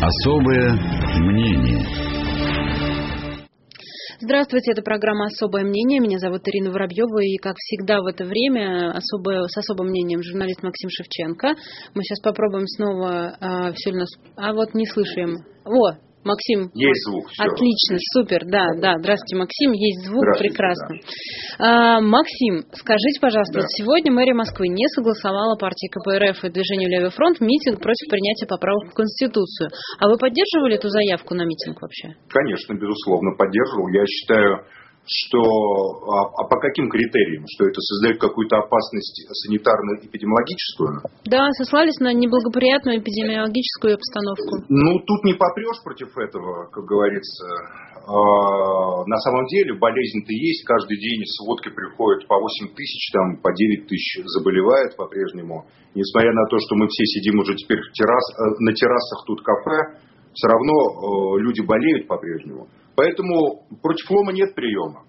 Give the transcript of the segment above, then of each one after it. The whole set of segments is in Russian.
Особое мнение. Здравствуйте, это программа «Особое мнение». Меня зовут Ирина Воробьева, и, как всегда, в это время особое, с особым мнением журналист Максим Шевченко. Мы сейчас попробуем снова, а, все ли нас... А вот не слышим. О, Максим. Есть звук. Все. Отлично, супер, да, да. Здравствуйте, Максим. Есть звук, прекрасно. Да. А, Максим, скажите, пожалуйста, да. сегодня мэрия Москвы не согласовала партии КПРФ и движению Левый фронт митинг против принятия поправок в Конституцию. А вы поддерживали эту заявку на митинг вообще? Конечно, безусловно, поддерживал. Я считаю, что а, а по каким критериям? Что это создает какую-то опасность санитарно-эпидемиологическую? Да, сослались на неблагоприятную эпидемиологическую обстановку. Ну, тут не попрешь против этого, как говорится. А, на самом деле болезнь-то есть, каждый день сводки приходят по 8 тысяч, там по 9 тысяч заболевает по-прежнему. Несмотря на то, что мы все сидим уже теперь в террас, э, на террасах тут кафе, все равно э, люди болеют по-прежнему. Поэтому против лома нет приема.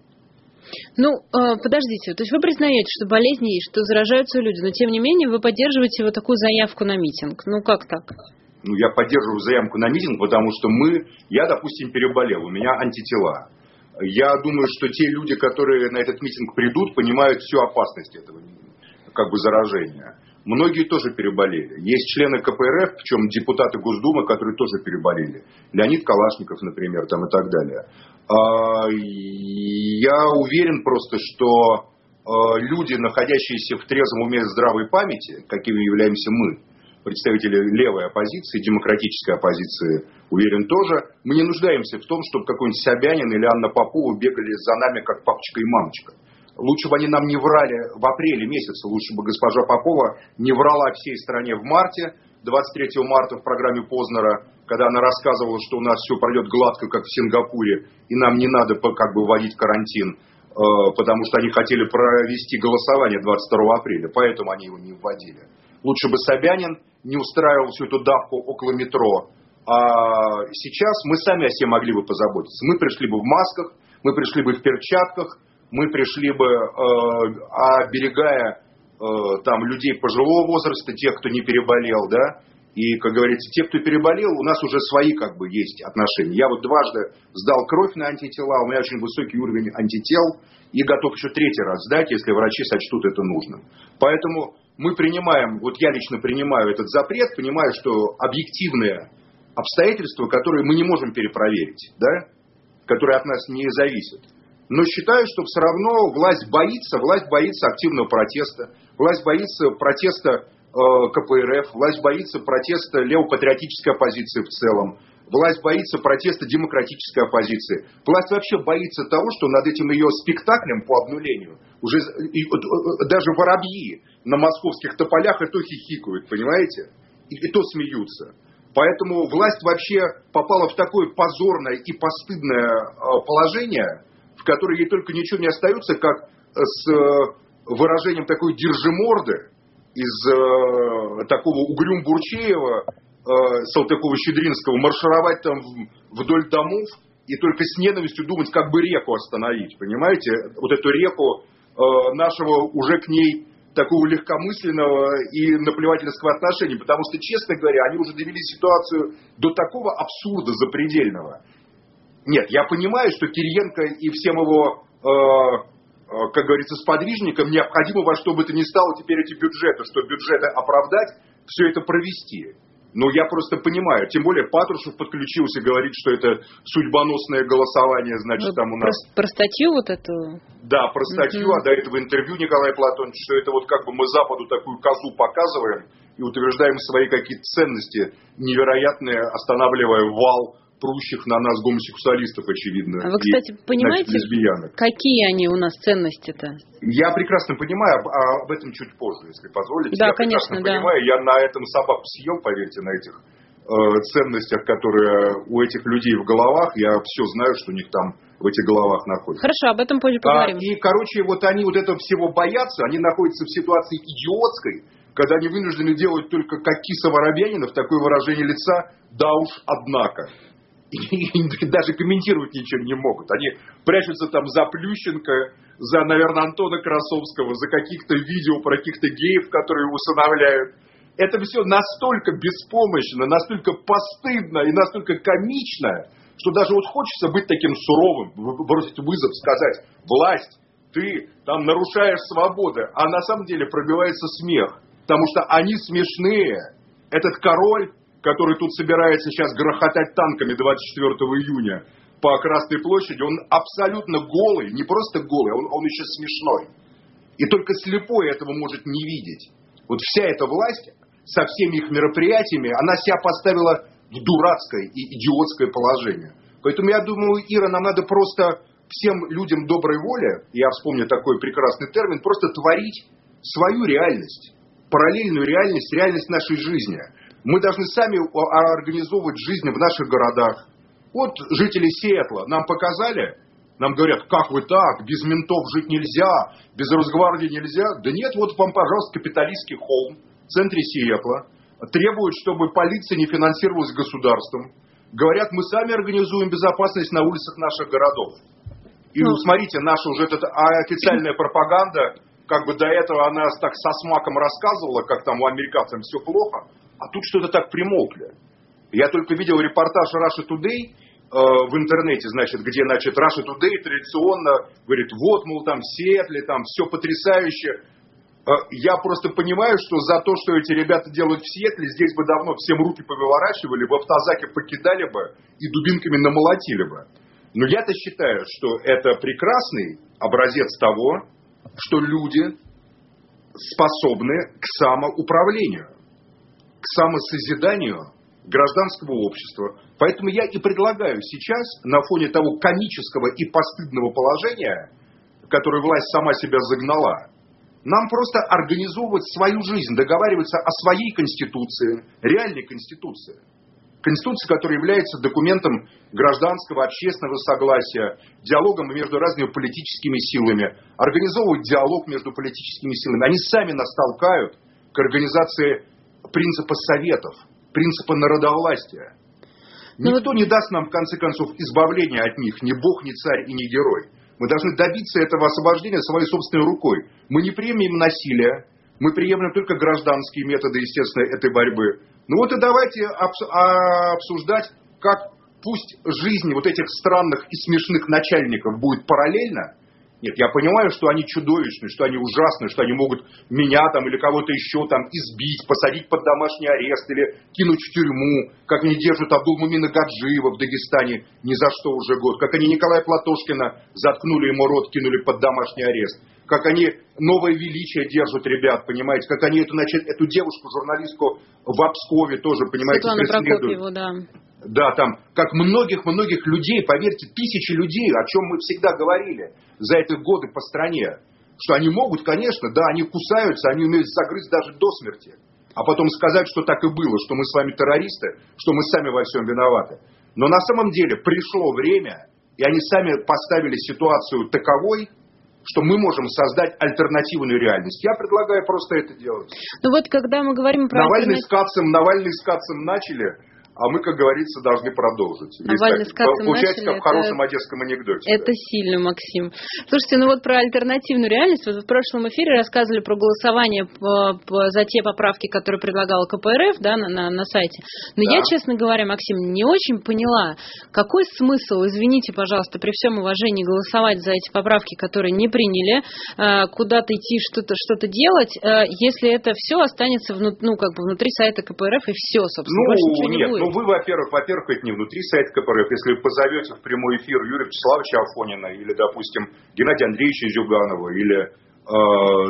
Ну, э, подождите, то есть вы признаете, что болезнь есть, что заражаются люди, но тем не менее вы поддерживаете вот такую заявку на митинг. Ну, как так? Ну, я поддерживаю заявку на митинг, потому что мы, я, допустим, переболел, у меня антитела. Я думаю, что те люди, которые на этот митинг придут, понимают всю опасность этого как бы заражения. Многие тоже переболели. Есть члены КПРФ, причем депутаты Госдумы, которые тоже переболели. Леонид Калашников, например, там и так далее. А, я уверен просто, что а, люди, находящиеся в трезвом уме здравой памяти, какими являемся мы, представители левой оппозиции, демократической оппозиции, уверен тоже, мы не нуждаемся в том, чтобы какой-нибудь Собянин или Анна Попова бегали за нами, как папочка и мамочка. Лучше бы они нам не врали в апреле месяце, лучше бы госпожа Попова не врала всей стране в марте, 23 марта в программе Познера, когда она рассказывала, что у нас все пройдет гладко, как в Сингапуре, и нам не надо как бы вводить карантин, э, потому что они хотели провести голосование 22 апреля, поэтому они его не вводили. Лучше бы Собянин не устраивал всю эту давку около метро, а сейчас мы сами о себе могли бы позаботиться. Мы пришли бы в масках, мы пришли бы в перчатках, мы пришли бы, э, оберегая э, там людей пожилого возраста, тех, кто не переболел, да, и, как говорится, те, кто переболел, у нас уже свои как бы есть отношения. Я вот дважды сдал кровь на антитела, у меня очень высокий уровень антител, и готов еще третий раз сдать, если врачи сочтут это нужным. Поэтому мы принимаем, вот я лично принимаю этот запрет, понимаю, что объективные обстоятельства, которые мы не можем перепроверить, да, которые от нас не зависят. Но считаю, что все равно власть боится, власть боится активного протеста, власть боится протеста э, КПРФ, власть боится протеста левопатриотической оппозиции в целом, власть боится протеста демократической оппозиции. Власть вообще боится того, что над этим ее спектаклем по обнулению уже и, э, даже воробьи на московских тополях и то хихикают, понимаете? И, и то смеются. Поэтому власть вообще попала в такое позорное и постыдное э, положение, в которой ей только ничего не остается, как э, с э, выражением такой держиморды из э, такого Угрюм-Бурчеева, э, Салтыкова-Щедринского маршировать там вдоль домов и только с ненавистью думать, как бы реку остановить, понимаете? Вот эту реку э, нашего уже к ней такого легкомысленного и наплевательского отношения, потому что, честно говоря, они уже довели ситуацию до такого абсурда запредельного, нет, я понимаю, что Кириенко и всем его, э, э, как говорится, сподвижникам необходимо во что бы то ни стало теперь эти бюджеты, чтобы бюджеты оправдать, все это провести. Но я просто понимаю, тем более Патрушев подключился, говорит, что это судьбоносное голосование, значит, там у нас... Про, статью вот эту? Да, про статью, mm-hmm. а до этого интервью Николай Платонович, что это вот как бы мы Западу такую козу показываем и утверждаем свои какие-то ценности невероятные, останавливая вал прущих на нас гомосексуалистов, очевидно. А вы, кстати, и, понимаете, значит, лесбиянок. какие они у нас ценности-то? Я прекрасно понимаю, а об этом чуть позже, если позволите. Да, я конечно, прекрасно да. понимаю, я на этом собак съел, поверьте, на этих э, ценностях, которые у этих людей в головах. Я все знаю, что у них там в этих головах находится. Хорошо, об этом позже поговорим. А, и, короче, вот они вот этого всего боятся, они находятся в ситуации идиотской, когда они вынуждены делать только как киса Воробьянинов, такое выражение лица, да уж, однако и даже комментировать ничего не могут. Они прячутся там за Плющенко, за, наверное, Антона Красовского, за каких-то видео про каких-то геев, которые усыновляют. это все настолько беспомощно, настолько постыдно и настолько комично, что даже вот хочется быть таким суровым, бросить вызов, сказать, власть, ты там нарушаешь свободы, а на самом деле пробивается смех, потому что они смешные. Этот король, который тут собирается сейчас грохотать танками 24 июня по Красной площади, он абсолютно голый, не просто голый, он, он еще смешной. И только слепой этого может не видеть. Вот вся эта власть со всеми их мероприятиями, она себя поставила в дурацкое и идиотское положение. Поэтому я думаю, Ира, нам надо просто всем людям доброй воли, я вспомню такой прекрасный термин, просто творить свою реальность, параллельную реальность, реальность нашей жизни. Мы должны сами организовывать жизнь в наших городах. Вот жители Сиэтла нам показали, нам говорят, как вы так, без ментов жить нельзя, без Росгвардии нельзя. Да нет, вот вам, пожалуйста, капиталистский холм в центре Сиэтла. Требуют, чтобы полиция не финансировалась государством. Говорят, мы сами организуем безопасность на улицах наших городов. И ну, смотрите, наша уже эта официальная пропаганда, как бы до этого она так со смаком рассказывала, как там у американцев все плохо, а тут что-то так примолкли. Я только видел репортаж Russia Today, Э, в интернете, значит, где, значит, Russia Today традиционно говорит, вот, мол, там в Сиэтле, там все потрясающе. Э, я просто понимаю, что за то, что эти ребята делают в Сиэтле, здесь бы давно всем руки повыворачивали, в автозаке покидали бы и дубинками намолотили бы. Но я-то считаю, что это прекрасный образец того, что люди способны к самоуправлению, к самосозиданию гражданского общества. Поэтому я и предлагаю сейчас, на фоне того комического и постыдного положения, которое власть сама себя загнала, нам просто организовывать свою жизнь, договариваться о своей конституции, реальной конституции. Конституция, которая является документом гражданского, общественного согласия, диалогом между разными политическими силами, организовывать диалог между политическими силами. Они сами нас толкают к организации принципа советов, принципа народовластия. Ну Никто не даст нам, в конце концов, избавления от них, ни бог, ни царь и ни герой. Мы должны добиться этого освобождения своей собственной рукой. Мы не примем насилие, мы приемлем только гражданские методы, естественно, этой борьбы. Ну вот и давайте а, обсуждать, как пусть жизнь вот этих странных и смешных начальников будет параллельно, нет, я понимаю, что они чудовищны, что они ужасны, что они могут меня там или кого-то еще там избить, посадить под домашний арест или кинуть в тюрьму, как они держат Абдулмумина Гаджиева в Дагестане ни за что уже год, как они Николая Платошкина заткнули ему рот, кинули под домашний арест, как они новое величие держат ребят, понимаете, как они эту, значит, эту девушку, журналистку в Обскове тоже, понимаете, Светлану преследуют. Прокопьеву, да. Да, там, как многих-многих людей, поверьте, тысячи людей, о чем мы всегда говорили за эти годы по стране, что они могут, конечно, да, они кусаются, они умеют загрызть даже до смерти, а потом сказать, что так и было, что мы с вами террористы, что мы сами во всем виноваты. Но на самом деле пришло время, и они сами поставили ситуацию таковой, что мы можем создать альтернативную реальность. Я предлагаю просто это делать. Ну вот когда мы говорим про... Навальный альтернатив... с Кацем, Навальный с Кацем начали, а мы, как говорится, должны продолжить. Навальный с Получается, как в хорошем одесском анекдоте. Это да. сильно, Максим. Слушайте, ну вот про альтернативную реальность. Вот в прошлом эфире рассказывали про голосование по, по, за те поправки, которые предлагала КПРФ да, на, на, на сайте. Но да. я, честно говоря, Максим, не очень поняла, какой смысл, извините, пожалуйста, при всем уважении голосовать за эти поправки, которые не приняли, э, куда-то идти, что-то что делать, э, если это все останется внут, ну, как бы внутри сайта КПРФ и все, собственно, ну, больше ничего нет, не будет. Ну, вы, во-первых, во-первых, это не внутри сайта КПРФ. Если вы позовете в прямой эфир Юрия Вячеславовича Афонина или, допустим, Геннадия Андреевича Зюганова или э,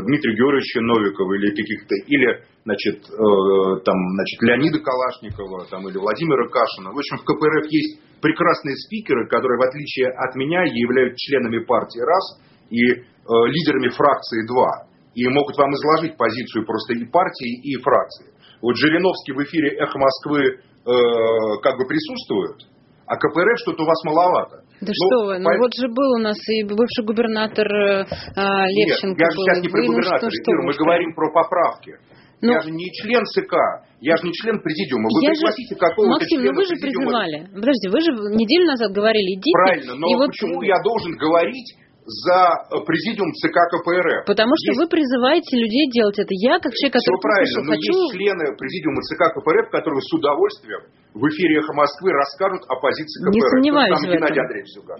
Дмитрия Георгиевича Новикова или каких-то, или, значит, э, там, значит, Леонида Калашникова там, или Владимира Кашина. В общем, в КПРФ есть прекрасные спикеры, которые, в отличие от меня, являются членами партии раз и э, лидерами фракции два. И могут вам изложить позицию просто и партии, и фракции. Вот Жириновский в эфире «Эхо Москвы» э, как бы присутствуют, а КПРФ что-то у вас маловато. Да ну, что вы, ну по... вот же был у нас и бывший губернатор э, Левченко. Нет, я же сейчас не про ну, губернатора, ну, что, Ир, мы что? говорим про поправки. Ну, я же не член ЦК, я же не член президиума. Вы пригласите же... какого-то Максим, члена ну вы же президиума. призывали. Подожди, вы же неделю назад говорили, идите. Правильно, но и почему вот... я должен говорить за президиум ЦК КПРФ. Потому что есть... вы призываете людей делать это. Я, как человек, который Все правильно, но хочу... есть члены президиума ЦК КПРФ, которые с удовольствием в эфире «Эхо Москвы» расскажут о позиции КПРФ. Не сомневаюсь в этом.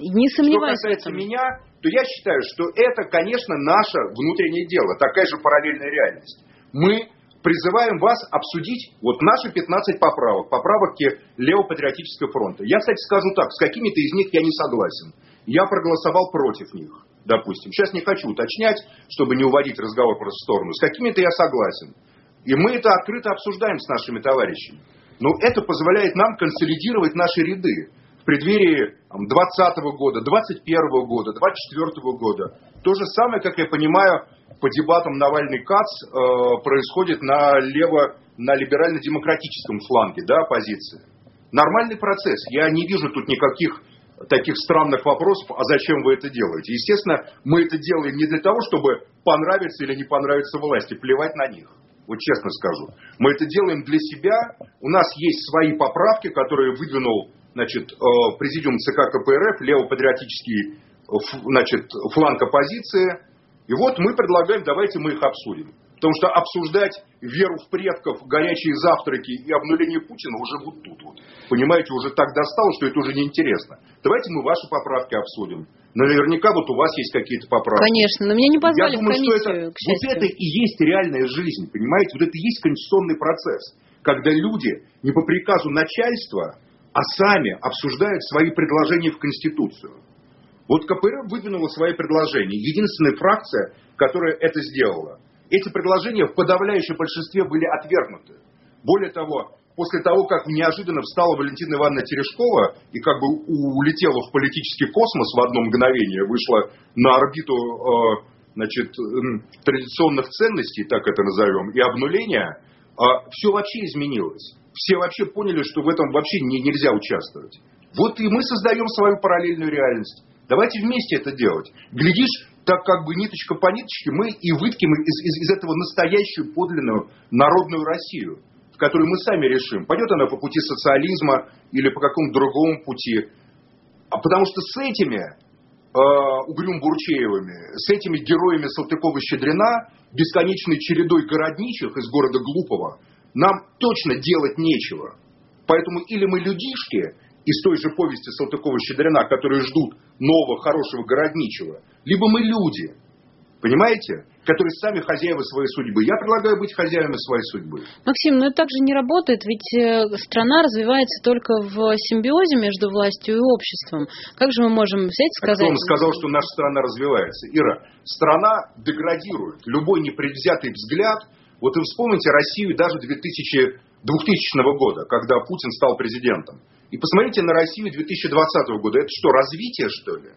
Не сомневаюсь Что касается меня, то я считаю, что это, конечно, наше внутреннее дело, такая же параллельная реальность. Мы призываем вас обсудить вот наши 15 поправок, поправки Левопатриотического фронта. Я, кстати, скажу так, с какими-то из них я не согласен. Я проголосовал против них, допустим. Сейчас не хочу уточнять, чтобы не уводить разговор просто в сторону. С какими-то я согласен. И мы это открыто обсуждаем с нашими товарищами. Но это позволяет нам консолидировать наши ряды в преддверии 2020 года, 2021 года, 2024 года. То же самое, как я понимаю, по дебатам Навальный-Кац э, происходит на лево, на либерально-демократическом фланге да, оппозиции. Нормальный процесс. Я не вижу тут никаких таких странных вопросов, а зачем вы это делаете. Естественно, мы это делаем не для того, чтобы понравиться или не понравиться власти, плевать на них. Вот честно скажу. Мы это делаем для себя. У нас есть свои поправки, которые выдвинул значит, э, президиум ЦК КПРФ, левопатриотический э, значит, фланг оппозиции. И вот мы предлагаем, давайте мы их обсудим. Потому что обсуждать веру в предков, горячие завтраки и обнуление Путина уже вот тут вот. Понимаете, уже так достало, что это уже неинтересно. Давайте мы ваши поправки обсудим. Наверняка вот у вас есть какие-то поправки. Конечно, но меня не позвали Я думаю, в комиссию, что это, вот это и есть реальная жизнь, понимаете? Вот это и есть конституционный процесс. Когда люди не по приказу начальства, а сами обсуждают свои предложения в Конституцию. Вот КПРФ выдвинула свои предложения. Единственная фракция, которая это сделала. Эти предложения в подавляющем большинстве были отвергнуты. Более того, после того, как неожиданно встала Валентина Ивановна Терешкова и как бы улетела в политический космос в одно мгновение, вышла на орбиту э, значит, традиционных ценностей, так это назовем, и обнуления, э, все вообще изменилось. Все вообще поняли, что в этом вообще не, нельзя участвовать. Вот и мы создаем свою параллельную реальность. Давайте вместе это делать. Глядишь, так как бы ниточка по ниточке, мы и вытким из, из, из этого настоящую подлинную народную Россию, в которую мы сами решим, пойдет она по пути социализма или по какому-то другому пути. А потому что с этими э, Угрюм-Бурчеевыми, с этими героями Салтыкова-Щедрина, бесконечной чередой городничих из города Глупого, нам точно делать нечего. Поэтому или мы людишки, из той же повести Салтыкова-Щедрина, которые ждут нового, хорошего городничего, либо мы люди, понимаете, которые сами хозяева своей судьбы. Я предлагаю быть хозяевами своей судьбы. Максим, но это так же не работает, ведь э, страна развивается только в симбиозе между властью и обществом. Как же мы можем взять и сказать... А кто вам сказал, что наша страна развивается? Ира, страна деградирует. Любой непредвзятый взгляд... Вот вы вспомните Россию даже 2000, 2000 года, когда Путин стал президентом. И посмотрите на Россию 2020 года. Это что, развитие, что ли?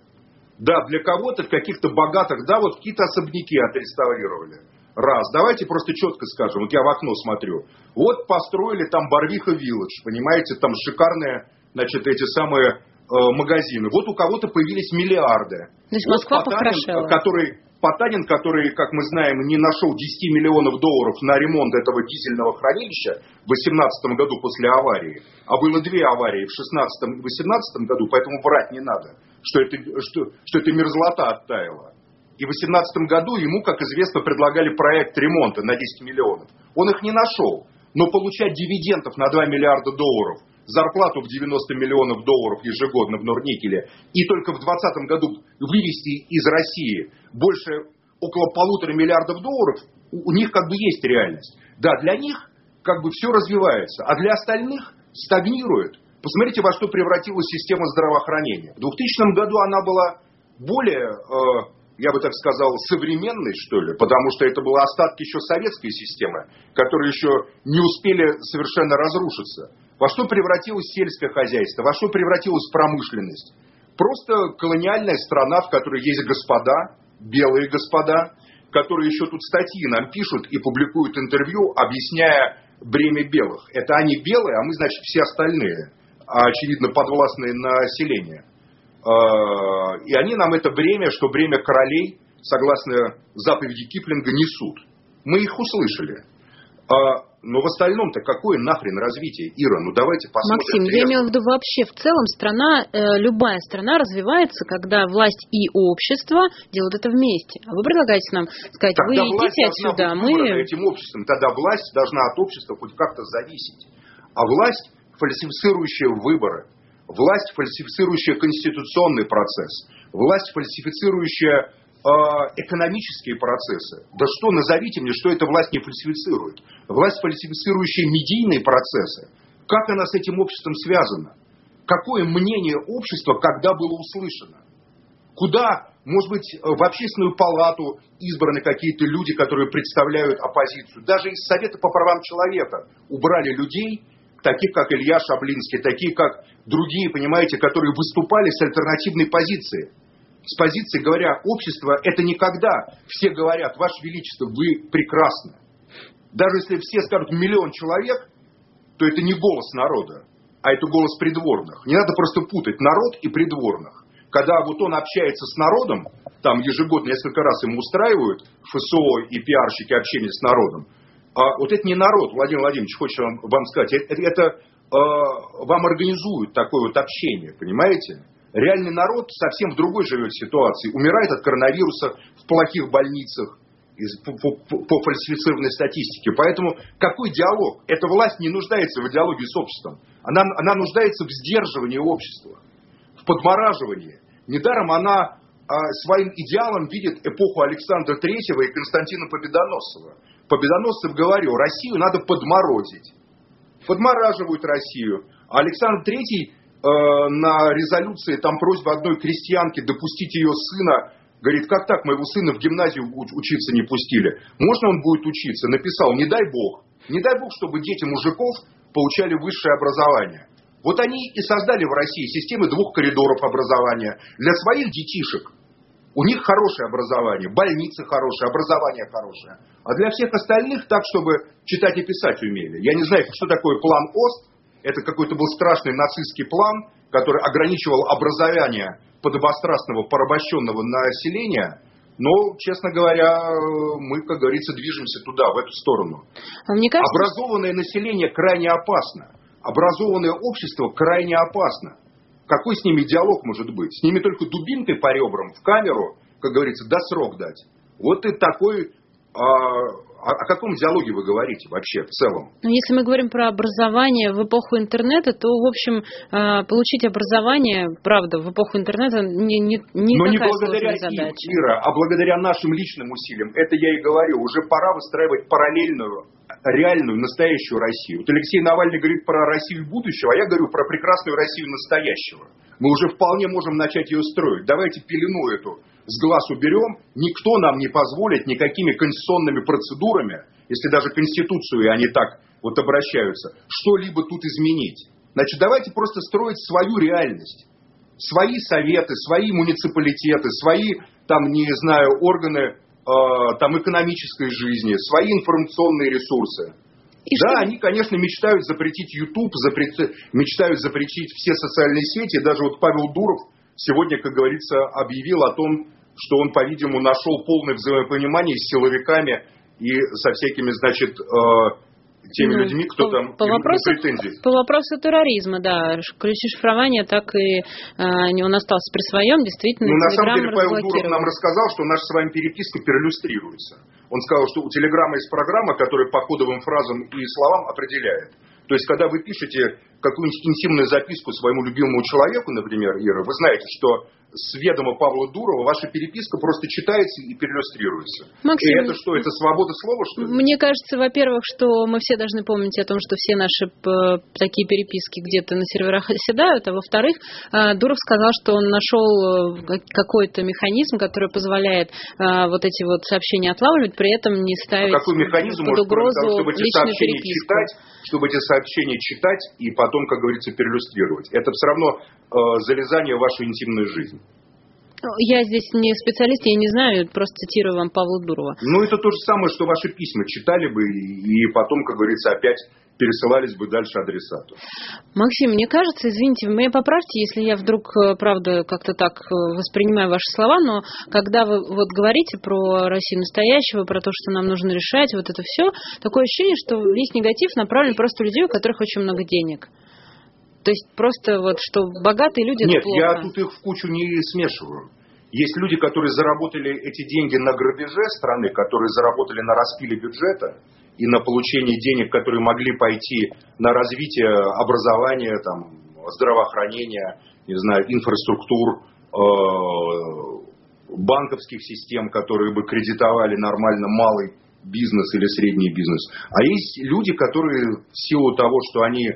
Да, для кого-то в каких-то богатых, да, вот какие-то особняки отреставрировали. Раз. Давайте просто четко скажем. Вот я в окно смотрю. Вот построили там Барвиха Вилледж, понимаете, там шикарные, значит, эти самые э, магазины. Вот у кого-то появились миллиарды. То есть вот Москва Потанин, похорошела. Который Потанин, который, как мы знаем, не нашел 10 миллионов долларов на ремонт этого дизельного хранилища в 2018 году после аварии, а было две аварии в 2016 и 2018 году, поэтому врать не надо, что это, что, что это мерзлота оттаяла. И в 2018 году ему, как известно, предлагали проект ремонта на 10 миллионов. Он их не нашел. Но получать дивидендов на 2 миллиарда долларов зарплату в 90 миллионов долларов ежегодно в Норникеле и только в 2020 году вывести из России больше около полутора миллиардов долларов, у них как бы есть реальность. Да, для них как бы все развивается, а для остальных стагнирует. Посмотрите, во что превратилась система здравоохранения. В 2000 году она была более, э, я бы так сказал, современной, что ли, потому что это были остатки еще советской системы, которые еще не успели совершенно разрушиться. Во что превратилось сельское хозяйство? Во что превратилась промышленность? Просто колониальная страна, в которой есть господа, белые господа, которые еще тут статьи нам пишут и публикуют интервью, объясняя бремя белых. Это они белые, а мы, значит, все остальные, а, очевидно, подвластные население. А, и они нам это бремя, что бремя королей, согласно заповеди Киплинга, несут. Мы их услышали. А, но в остальном-то какое нахрен развитие, Ира? Ну давайте посмотрим. Максим, я имею в виду вообще в целом страна, э, любая страна развивается, когда власть и общество делают это вместе. А вы предлагаете нам сказать, Тогда вы идите отсюда, мы... этим обществом. Тогда власть должна от общества хоть как-то зависеть. А власть, фальсифицирующая выборы, власть, фальсифицирующая конституционный процесс, власть, фальсифицирующая экономические процессы. Да что, назовите мне, что эта власть не фальсифицирует. Власть, фальсифицирующая медийные процессы. Как она с этим обществом связана? Какое мнение общества когда было услышано? Куда, может быть, в общественную палату избраны какие-то люди, которые представляют оппозицию? Даже из Совета по правам человека убрали людей, таких как Илья Шаблинский, такие как другие, понимаете, которые выступали с альтернативной позицией с позиции говоря, общество это никогда все говорят, Ваше Величество, вы прекрасны. Даже если все скажут миллион человек, то это не голос народа, а это голос придворных. Не надо просто путать народ и придворных. Когда вот он общается с народом, там ежегодно несколько раз ему устраивают ФСО и пиарщики общение с народом, а вот это не народ, Владимир Владимирович, вам, вам сказать, это, это э, вам организуют такое вот общение, понимаете? Реальный народ совсем в другой живет ситуации. Умирает от коронавируса в плохих больницах по, фальсифицированной статистике. Поэтому какой диалог? Эта власть не нуждается в диалоге с обществом. Она, она нуждается в сдерживании общества, в подмораживании. Недаром она а, своим идеалом видит эпоху Александра Третьего и Константина Победоносова. Победоносцев говорил, Россию надо подморозить. Подмораживают Россию. А Александр Третий на резолюции, там просьба одной крестьянки допустить ее сына, говорит, как так, моего сына в гимназию учиться не пустили. Можно он будет учиться? Написал, не дай бог. Не дай бог, чтобы дети мужиков получали высшее образование. Вот они и создали в России системы двух коридоров образования. Для своих детишек у них хорошее образование, больницы хорошие, образование хорошее. А для всех остальных так, чтобы читать и писать умели. Я не знаю, что такое план ОСТ, это какой-то был страшный нацистский план, который ограничивал образование подобострастного порабощенного населения, но, честно говоря, мы, как говорится, движемся туда, в эту сторону. А мне кажется... Образованное население крайне опасно. Образованное общество крайне опасно. Какой с ними диалог может быть? С ними только дубинкой по ребрам, в камеру, как говорится, до срок дать. Вот и такой а, о, о каком диалоге вы говорите вообще в целом? Ну, если мы говорим про образование в эпоху интернета, то, в общем, а, получить образование, правда, в эпоху интернета не, не, не Но такая не благодаря задача. Им, Ира, а благодаря нашим личным усилиям. Это я и говорю. Уже пора выстраивать параллельную реальную, настоящую Россию. Вот Алексей Навальный говорит про Россию будущего, а я говорю про прекрасную Россию настоящего. Мы уже вполне можем начать ее строить. Давайте пелену эту с глаз уберем, никто нам не позволит никакими конституционными процедурами, если даже Конституцию они так вот обращаются, что-либо тут изменить. Значит, давайте просто строить свою реальность. Свои советы, свои муниципалитеты, свои, там, не знаю, органы э, там, экономической жизни, свои информационные ресурсы. И да, что? они, конечно, мечтают запретить YouTube, запрет... мечтают запретить все социальные сети. Даже вот Павел Дуров сегодня, как говорится, объявил о том, что он, по-видимому, нашел полное взаимопонимание с силовиками и со всякими, значит, э, теми ну, людьми, кто по, там по вопросу, претензии. По вопросу терроризма, да. Ключи шифрования так и э, он остался при своем, действительно. Ну, на самом деле, Павел Дуров нам рассказал, что наша с вами переписка перлюстрируется. Он сказал, что у Телеграма есть программа, которая по кодовым фразам и словам определяет. То есть, когда вы пишете какую-нибудь интимную записку своему любимому человеку, например, Ира, вы знаете, что с ведома Павла Дурова ваша переписка просто читается и переиллюстрируется. Максим, и это что, это свобода слова, что ли? Мне кажется, во-первых, что мы все должны помнить о том, что все наши такие переписки где-то на серверах оседают, а во-вторых, а, Дуров сказал, что он нашел э, какой-то механизм, который позволяет а, вот эти вот сообщения отлавливать, при этом не ставить а какой механизм под угрозу может, чтобы эти сообщения переписку. читать, чтобы эти сообщения читать и потом, как говорится, переиллюстрировать. Это все равно э, залезание в вашу интимную жизнь. Я здесь не специалист, я не знаю, просто цитирую вам Павла Дурова. Ну, это то же самое, что ваши письма читали бы, и потом, как говорится, опять пересылались бы дальше адресату. Максим, мне кажется, извините, вы меня поправьте, если я вдруг, э, правда, как-то так э, воспринимаю ваши слова, но когда вы вот говорите про Россию настоящего, про то, что нам нужно решать, вот это все, такое ощущение, что весь негатив направлен просто людей, у которых очень много денег. То есть просто вот, что богатые люди Нет, я тут их в кучу не смешиваю. Есть люди, которые заработали эти деньги на грабеже страны, которые заработали на распиле бюджета и на получении денег, которые могли пойти на развитие образования, там, здравоохранения, не знаю, инфраструктур, э, банковских систем, которые бы кредитовали нормально малый бизнес или средний бизнес. А есть люди, которые в силу того, что они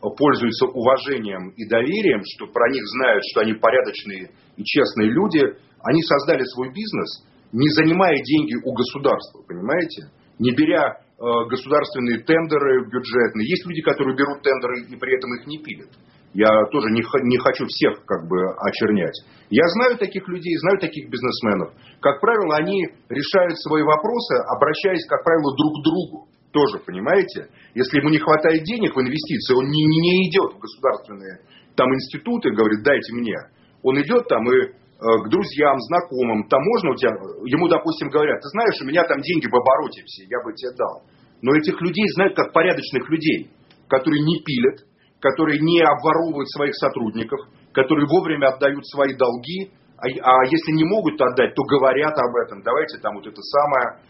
пользуются уважением и доверием, что про них знают, что они порядочные и честные люди, они создали свой бизнес, не занимая деньги у государства, понимаете? Не беря э, государственные тендеры бюджетные. Есть люди, которые берут тендеры и при этом их не пилят. Я тоже не, не хочу всех как бы очернять. Я знаю таких людей, знаю таких бизнесменов. Как правило, они решают свои вопросы, обращаясь, как правило, друг к другу тоже, понимаете? Если ему не хватает денег в инвестиции, он не, не идет в государственные там институты, говорит, дайте мне. Он идет там и э, к друзьям, знакомым, там можно у тебя, ему, допустим, говорят, ты знаешь, у меня там деньги в обороте все, я бы тебе дал. Но этих людей знают как порядочных людей, которые не пилят, которые не обворовывают своих сотрудников, которые вовремя отдают свои долги, а, а если не могут отдать, то говорят об этом. Давайте там вот это самое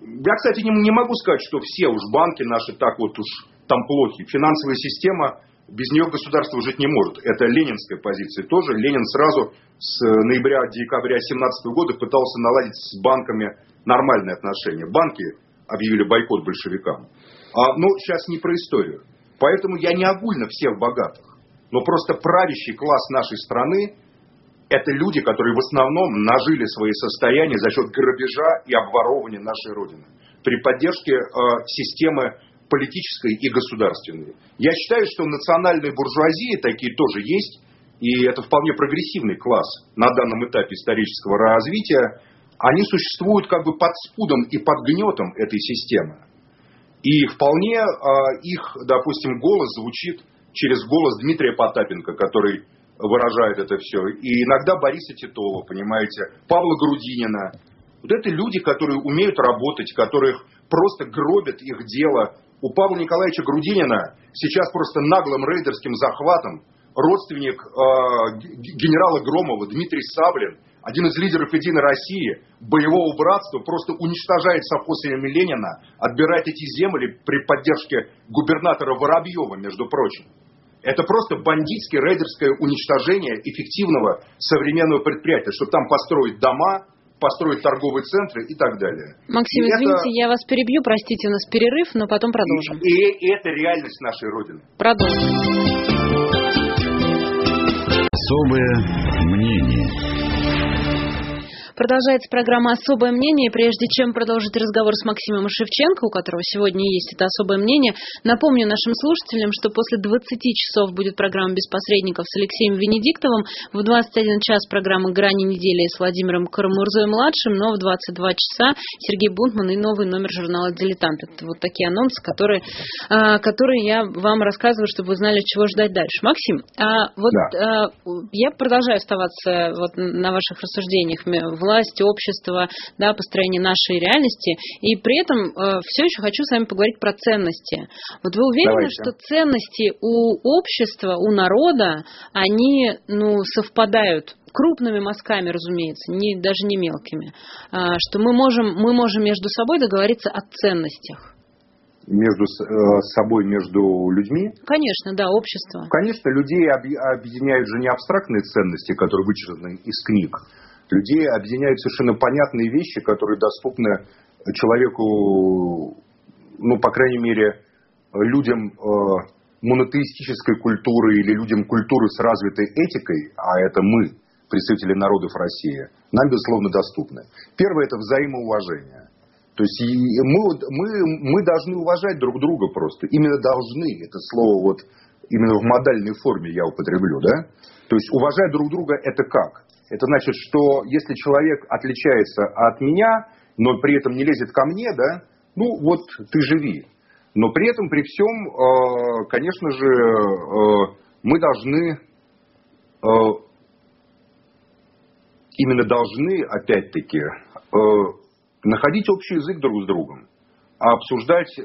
я, кстати, не, не могу сказать, что все уж банки наши так вот уж там плохи. Финансовая система, без нее государство жить не может. Это ленинская позиция тоже. Ленин сразу с ноября-декабря 17 года пытался наладить с банками нормальные отношения. Банки объявили бойкот большевикам. А, ну, сейчас не про историю. Поэтому я не огульно всех богатых. Но просто правящий класс нашей страны это люди, которые в основном нажили свои состояния за счет грабежа и обворовывания нашей Родины при поддержке э, системы политической и государственной. Я считаю, что национальные буржуазии такие тоже есть, и это вполне прогрессивный класс на данном этапе исторического развития. Они существуют как бы под спудом и под гнетом этой системы. И вполне э, их, допустим, голос звучит через голос Дмитрия Потапенко, который выражает это все. И иногда Бориса Титова, понимаете, Павла Грудинина. Вот это люди, которые умеют работать, которых просто гробят их дело. У Павла Николаевича Грудинина сейчас просто наглым рейдерским захватом родственник э, генерала Громова Дмитрий Саблин, один из лидеров Единой России, боевого братства, просто уничтожает совхозами Ленина, отбирает эти земли при поддержке губернатора Воробьева, между прочим. Это просто бандитское, рейдерское уничтожение эффективного современного предприятия, чтобы там построить дома, построить торговые центры и так далее. Максим, и извините, это... я вас перебью, простите, у нас перерыв, но потом продолжим. И, и, и это реальность нашей Родины. Продолжим. Особое мнение. Продолжается программа «Особое мнение». Прежде чем продолжить разговор с Максимом Шевченко, у которого сегодня есть это особое мнение, напомню нашим слушателям, что после 20 часов будет программа «Без посредников» с Алексеем Венедиктовым, в 21 час программа «Грани недели» с Владимиром Карамурзой-младшим, но в 22 часа Сергей Бунтман и новый номер журнала «Дилетант». Это вот такие анонсы, которые, а, которые я вам рассказываю, чтобы вы знали, чего ждать дальше. Максим, а вот да. а, я продолжаю оставаться вот на ваших рассуждениях власть, общество, да, построение нашей реальности. И при этом э, все еще хочу с вами поговорить про ценности. Вот вы уверены, Давайте. что ценности у общества, у народа, они ну, совпадают крупными мазками, разумеется, не, даже не мелкими, а, что мы можем, мы можем между собой договориться о ценностях между э, собой, между людьми. Конечно, да, общество. Конечно, людей объединяют же не абстрактные ценности, которые вычеркнуты из книг, людей объединяют совершенно понятные вещи, которые доступны человеку, ну, по крайней мере, людям э, монотеистической культуры или людям культуры с развитой этикой, а это мы, представители народов России, нам, безусловно, доступны. Первое – это взаимоуважение. То есть мы, мы, мы должны уважать друг друга просто. Именно должны. Это слово вот именно в модальной форме я употреблю. Да? То есть уважать друг друга – это как? Это значит, что если человек отличается от меня, но при этом не лезет ко мне, да, ну вот ты живи. Но при этом, при всем, э, конечно же, э, мы должны, э, именно должны, опять-таки, находить общий язык друг с другом, а обсуждать,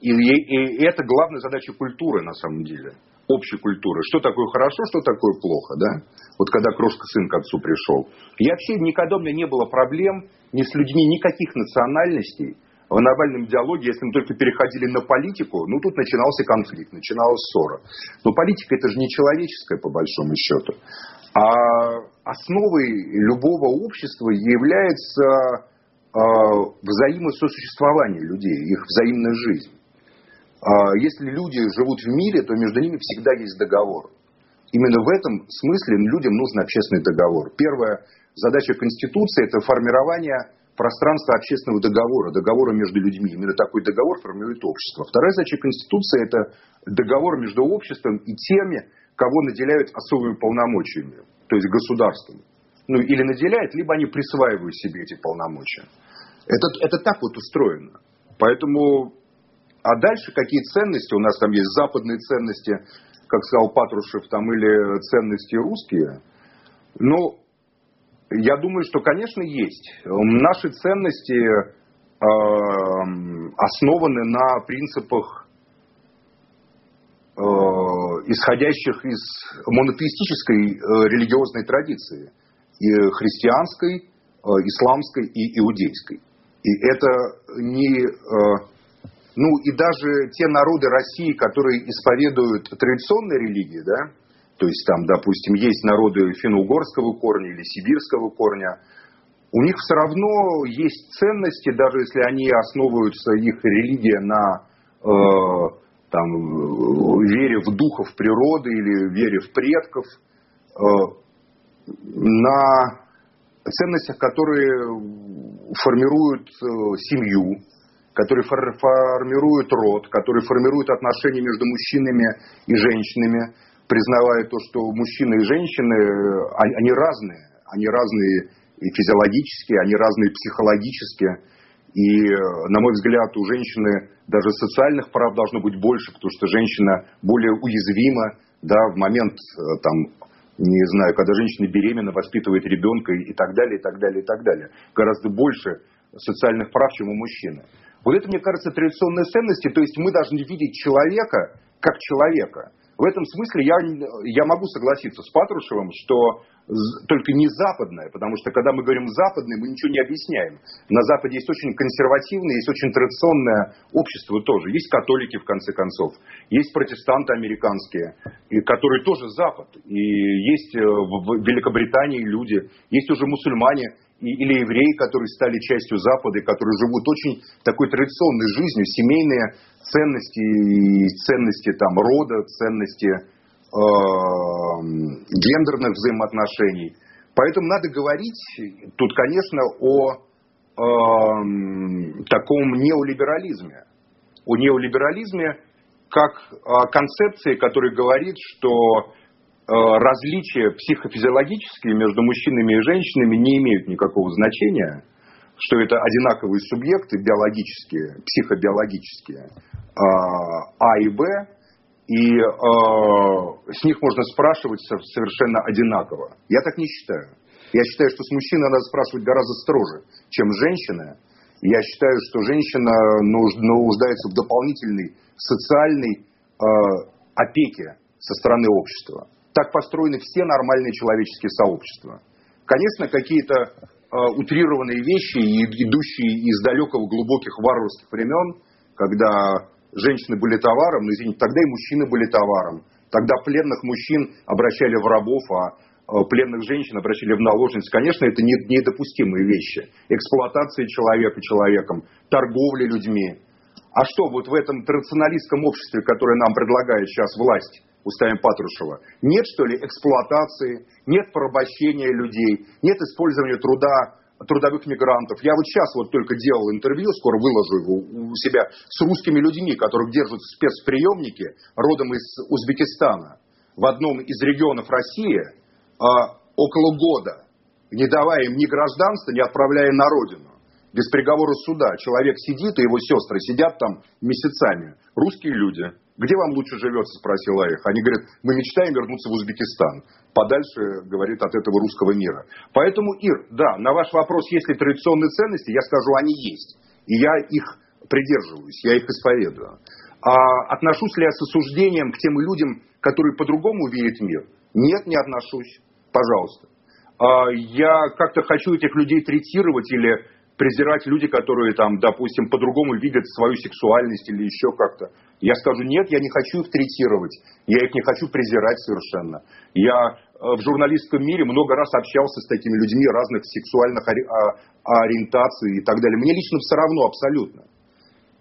и, и это главная задача культуры на самом деле – общей культуры. Что такое хорошо, что такое плохо, да? Вот когда крошка сын к отцу пришел. Я вообще никогда у меня не было проблем ни с людьми никаких национальностей в нормальном диалоге, если мы только переходили на политику, ну тут начинался конфликт, начиналась ссора. Но политика это же не человеческая по большому счету. А основой любого общества является э, взаимососуществование людей, их взаимная жизнь. А, если люди живут в мире, то между ними всегда есть договор. Именно в этом смысле людям нужен общественный договор. Первая задача Конституции – это формирование пространства общественного договора, договора между людьми. Именно такой договор формирует общество. Вторая задача Конституции – это договор между обществом и теми, кого наделяют особыми полномочиями, то есть государством. Ну, или наделяют, либо они присваивают себе эти полномочия. Это, это так вот устроено. Поэтому а дальше какие ценности? У нас там есть западные ценности, как сказал Патрушев, там или ценности русские. Ну, я думаю, что, конечно, есть. Наши ценности э, основаны на принципах, э, исходящих из монотеистической э, религиозной традиции. И христианской, э, исламской и иудейской. И это не... Э, ну и даже те народы России, которые исповедуют традиционные религии, да, то есть там, допустим, есть народы финно-угорского корня или сибирского корня, у них все равно есть ценности, даже если они основываются, их религия на э, там, вере в духов природы или вере в предков, э, на ценностях, которые формируют э, семью, который формирует род, который формирует отношения между мужчинами и женщинами, признавая то, что мужчины и женщины, они разные. Они разные и физиологически, они разные психологически. И, на мой взгляд, у женщины даже социальных прав должно быть больше, потому что женщина более уязвима да, в момент, э, там, не знаю, когда женщина беременна, воспитывает ребенка и так далее, и так далее, и так далее. Гораздо больше социальных прав, чем у мужчины. Вот это, мне кажется, традиционные ценности. То есть мы должны видеть человека как человека. В этом смысле я, я могу согласиться с Патрушевым, что только не западное, потому что когда мы говорим западное, мы ничего не объясняем. На Западе есть очень консервативное, есть очень традиционное общество тоже. Есть католики, в конце концов. Есть протестанты американские, которые тоже Запад. И есть э, в Великобритании люди, есть уже мусульмане, или евреи, которые стали частью Запада, которые живут очень такой традиционной жизнью, семейные ценности, ценности там, рода, ценности э, гендерных взаимоотношений. Поэтому надо говорить тут, конечно, о э, таком неолиберализме. О неолиберализме как о концепции, которая говорит, что различия психофизиологические между мужчинами и женщинами не имеют никакого значения, что это одинаковые субъекты биологические, психобиологические, э, А и Б, и э, с них можно спрашивать совершенно одинаково. Я так не считаю. Я считаю, что с мужчиной надо спрашивать гораздо строже, чем женщина. Я считаю, что женщина нуждается в дополнительной социальной опеке со стороны общества. Так построены все нормальные человеческие сообщества. Конечно, какие-то э, утрированные вещи, идущие из далекого глубоких варварских времен, когда женщины были товаром, но извините, тогда и мужчины были товаром. Тогда пленных мужчин обращали в рабов, а э, пленных женщин обращали в наложниц. Конечно, это недопустимые вещи. Эксплуатация человека человеком, торговля людьми. А что вот в этом традиционалистском обществе, которое нам предлагает сейчас власть, устами Патрушева. Нет, что ли, эксплуатации, нет порабощения людей, нет использования труда трудовых мигрантов. Я вот сейчас вот только делал интервью, скоро выложу его у себя, с русскими людьми, которых держат спецприемники, родом из Узбекистана. В одном из регионов России а, около года, не давая им ни гражданства, не отправляя на родину. Без приговора суда. Человек сидит, и его сестры сидят там месяцами. Русские люди. Где вам лучше живется, спросила их. Они говорят, мы мечтаем вернуться в Узбекистан. Подальше, говорит, от этого русского мира. Поэтому, Ир, да, на ваш вопрос, есть ли традиционные ценности, я скажу, они есть. И я их придерживаюсь, я их исповедую. А отношусь ли я с осуждением к тем людям, которые по-другому видят мир? Нет, не отношусь. Пожалуйста. А я как-то хочу этих людей третировать или презирать люди, которые там, допустим, по-другому видят свою сексуальность или еще как-то. Я скажу, нет, я не хочу их третировать, я их не хочу презирать совершенно. Я э, в журналистском мире много раз общался с такими людьми разных сексуальных а, ориентаций и так далее. Мне лично все равно абсолютно.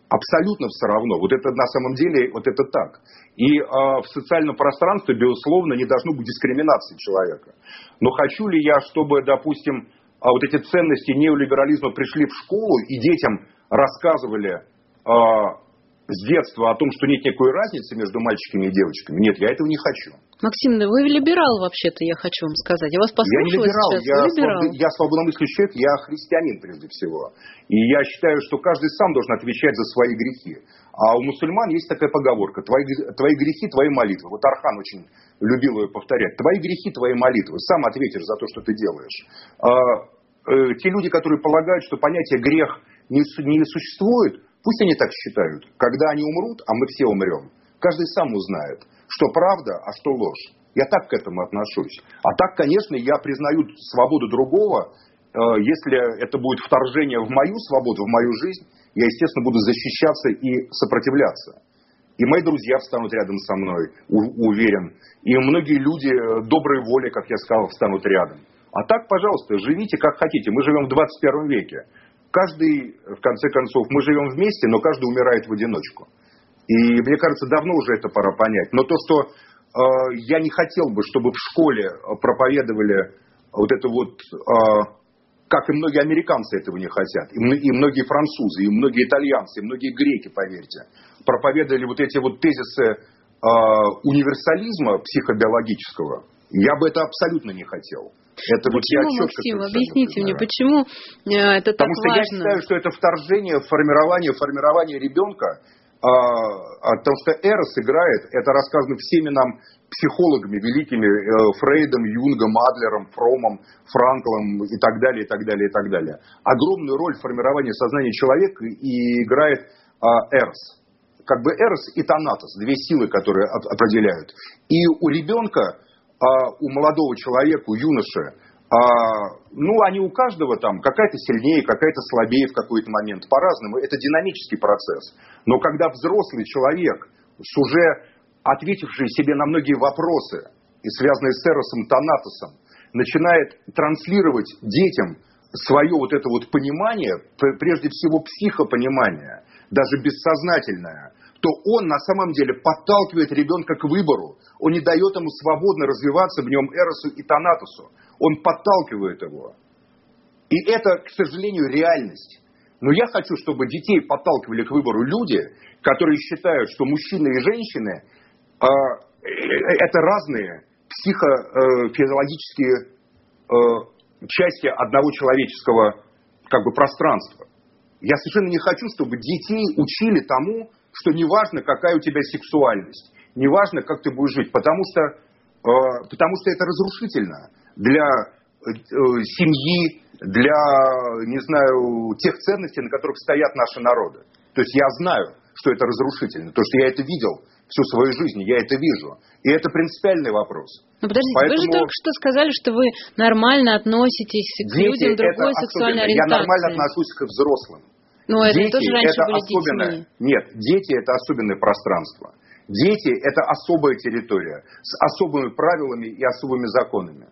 Абсолютно все равно. Вот это на самом деле, вот это так. И э, в социальном пространстве, безусловно, не должно быть дискриминации человека. Но хочу ли я, чтобы, допустим, а вот эти ценности неолиберализма пришли в школу и детям рассказывали э, с детства о том, что нет никакой разницы между мальчиками и девочками. Нет, я этого не хочу. Максим, да вы либерал вообще-то, я хочу вам сказать. Я вас послушала Я не либерал, сейчас. я, либерал. Свобод, я свободомыслящий человек, я христианин прежде всего. И я считаю, что каждый сам должен отвечать за свои грехи. А у мусульман есть такая поговорка, твои, твои грехи, твои молитвы. Вот Архан очень любил ее повторять. Твои грехи, твои молитвы. Сам ответишь за то, что ты делаешь. А, э, те люди, которые полагают, что понятие грех не, не существует, Пусть они так считают. Когда они умрут, а мы все умрем, каждый сам узнает, что правда, а что ложь. Я так к этому отношусь. А так, конечно, я признаю свободу другого. Э, если это будет вторжение в мою свободу, в мою жизнь, я, естественно, буду защищаться и сопротивляться. И мои друзья встанут рядом со мной, уверен. И многие люди э, доброй воли, как я сказал, встанут рядом. А так, пожалуйста, живите как хотите. Мы живем в 21 веке. Каждый, в конце концов, мы живем вместе, но каждый умирает в одиночку. И мне кажется, давно уже это пора понять. Но то, что э, я не хотел бы, чтобы в школе проповедовали вот это вот, э, как и многие американцы этого не хотят, и, многие французы, и многие итальянцы, и многие греки, поверьте, проповедовали вот эти вот тезисы э, универсализма психобиологического, я бы это абсолютно не хотел. Это почему, вот Максим, объясните мне, почему э, это так Потому что важно? я считаю, что это вторжение, формирование, формирование ребенка, а, а, потому что Эрос играет, это рассказано всеми нам психологами великими, э, Фрейдом, Юнгом, Адлером, Фромом, Франклом и так далее, и так далее, и так далее. Огромную роль в формировании сознания человека и играет а, Эрос как бы Эрос и Танатос, две силы, которые определяют. И у ребенка а у молодого человека, у юноши, а, ну, они у каждого там, какая-то сильнее, какая-то слабее в какой-то момент, по-разному. Это динамический процесс. Но когда взрослый человек, с уже ответивший себе на многие вопросы, и связанные с Эросом Танатосом, начинает транслировать детям свое вот это вот понимание, прежде всего психопонимание, даже бессознательное, то он на самом деле подталкивает ребенка к выбору. Он не дает ему свободно развиваться в нем Эросу и Танатусу. Он подталкивает его. И это, к сожалению, реальность. Но я хочу, чтобы детей подталкивали к выбору люди, которые считают, что мужчины и женщины это разные психофизиологические э, части одного человеческого как бы, пространства. Я совершенно не хочу, чтобы детей учили тому, что неважно, какая у тебя сексуальность, неважно, как ты будешь жить, потому что, э, потому что это разрушительно для э, семьи, для, не знаю, тех ценностей, на которых стоят наши народы. То есть я знаю, что это разрушительно, то, что я это видел всю свою жизнь, я это вижу. И это принципиальный вопрос. Но подождите, Поэтому... вы же только что сказали, что вы нормально относитесь к Дети людям другой сексуальной ориентации. Я нормально отношусь к взрослым. Но это дети тоже раньше это были особенное. детьми. Нет, дети это особенное пространство. Дети это особая территория с особыми правилами и особыми законами.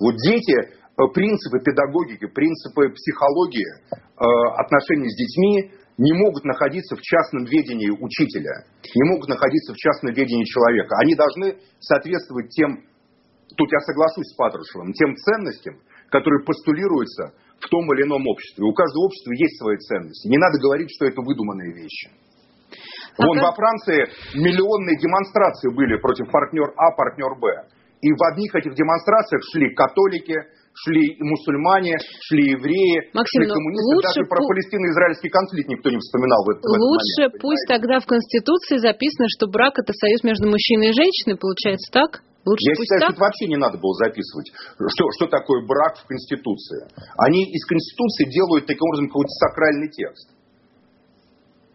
Вот дети, э, принципы педагогики, принципы психологии, э, отношений с детьми не могут находиться в частном ведении учителя, не могут находиться в частном ведении человека. Они должны соответствовать тем, тут я соглашусь с Патрушевым, тем ценностям, которые постулируются в том или ином обществе. У каждого общества есть свои ценности. Не надо говорить, что это выдуманные вещи. А Вон как... во Франции миллионные демонстрации были против партнер А, партнер Б. И в одних этих демонстрациях шли католики, шли и мусульмане, шли евреи, Максим, шли но коммунисты. лучше Даже про пу- палестино-израильский конфликт никто не вспоминал в в Лучше момент, пусть понимаете? тогда в Конституции записано, что брак это союз между мужчиной и женщиной, получается так? Лучше Я считаю, так? что это вообще не надо было записывать. Что, что такое брак в Конституции? Они из Конституции делают таким образом какой-то сакральный текст.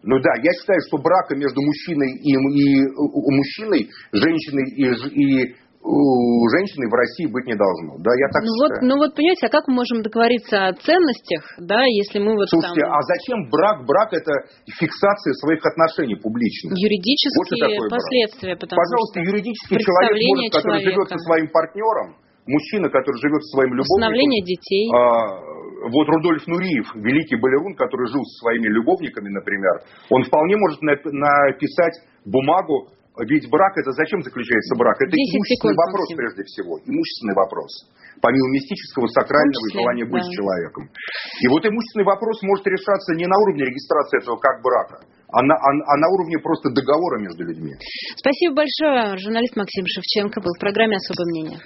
Ну да, я считаю, что брака между мужчиной и, и у мужчиной, женщиной и, и у женщины в России быть не должно. Да, я так Ну вот, считаю. ну вот, понимаете, а как мы можем договориться о ценностях, да, если мы вот Слушайте, там а зачем брак? Брак это фиксация своих отношений публичных. Вот что юридические брак. последствия, потому Пожалуйста, что юридический человек, может, который живет со своим партнером, мужчина, который живет со своим любовником, усыновление детей. А, вот Рудольф Нуриев, великий балерун, который жил со своими любовниками, например, он вполне может нап- написать бумагу, ведь брак это зачем заключается брак? Это 10 имущественный секунд, вопрос Максим. прежде всего, имущественный вопрос. Помимо мистического, сакрального том числе, желания быть да. с человеком. И вот имущественный вопрос может решаться не на уровне регистрации этого как брака, а на, а- а на уровне просто договора между людьми. Спасибо большое. Журналист Максим Шевченко был в программе «Особое мнение».